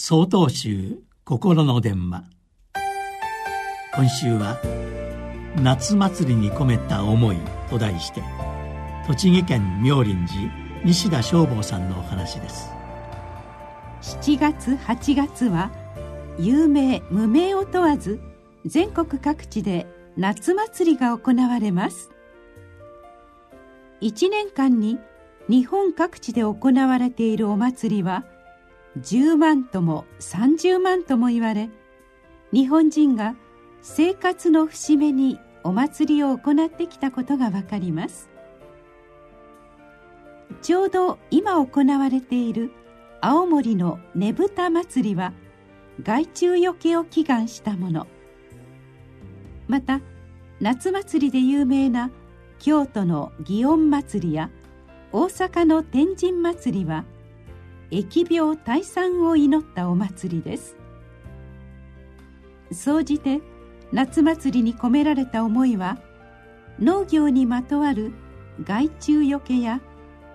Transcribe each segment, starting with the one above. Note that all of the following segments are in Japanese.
総統集心の電話。今週は「夏祭りに込めた思い」と題して栃木県妙林寺西田正坊さんのお話です。7月8月は有名無名を問わず全国各地で夏祭りが行われます。1年間に日本各地で行われているお祭りは10万とも30万とも言われ日本人が生活の節目にお祭りを行ってきたことがわかります。ちょうど今行われている青森のねぶた祭りは害虫よけを祈願したもの。また夏祭りで有名な京都の祇園祭や大阪の天神祭は疫病退散を祈ったお祭りです。総じて夏祭りに込められた思いは農業にまとわる害虫よけや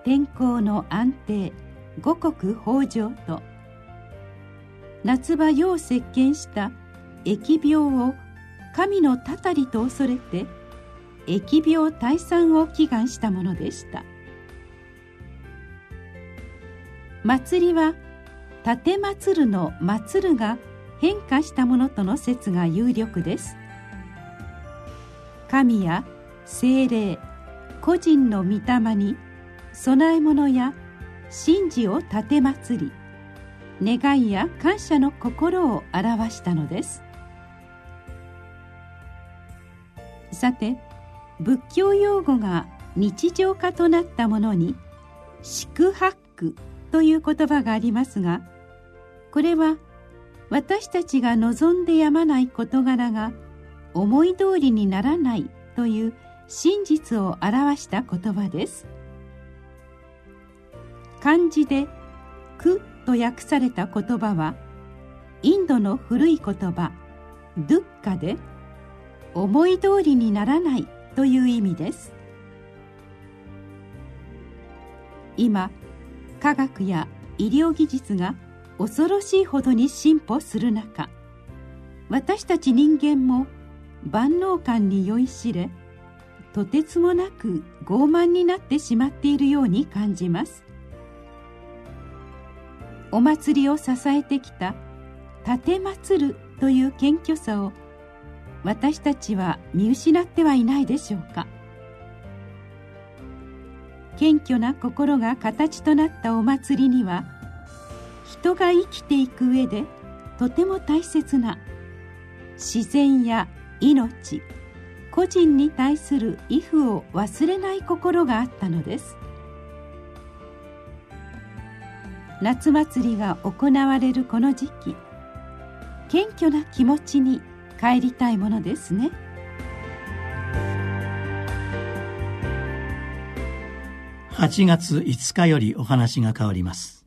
天候の安定五穀豊穣と夏場世を席巻した疫病を神のたたりと恐れて疫病退散を祈願したものでした。祭りは立祭るの祭るが変化したものとの説が有力です。神や精霊個人の御霊に供え物や神事を立て祭り願いや感謝の心を表したのです。さて仏教用語が日常化となったものに「宿泊」という言葉がありますがこれは私たちが望んでやまない事柄が思い通りにならないという真実を表した言葉です。漢字で「苦」と訳された言葉はインドの古い言葉「ドゥッカ」で「思い通りにならない」という意味です。今科学や医療技術が恐ろしいほどに進歩する中私たち人間も万能感に酔いしれとてつもなく傲慢になってしまっているように感じます。お祭りを支えてきた「立て祭る」という謙虚さを私たちは見失ってはいないでしょうか。謙虚な心が形となったお祭りには人が生きていく上でとても大切な自然や命個人に対する畏怖を忘れない心があったのです。夏祭りが行われるこの時期謙虚な気持ちに帰りたいものですね。8月5日よりお話が変わります。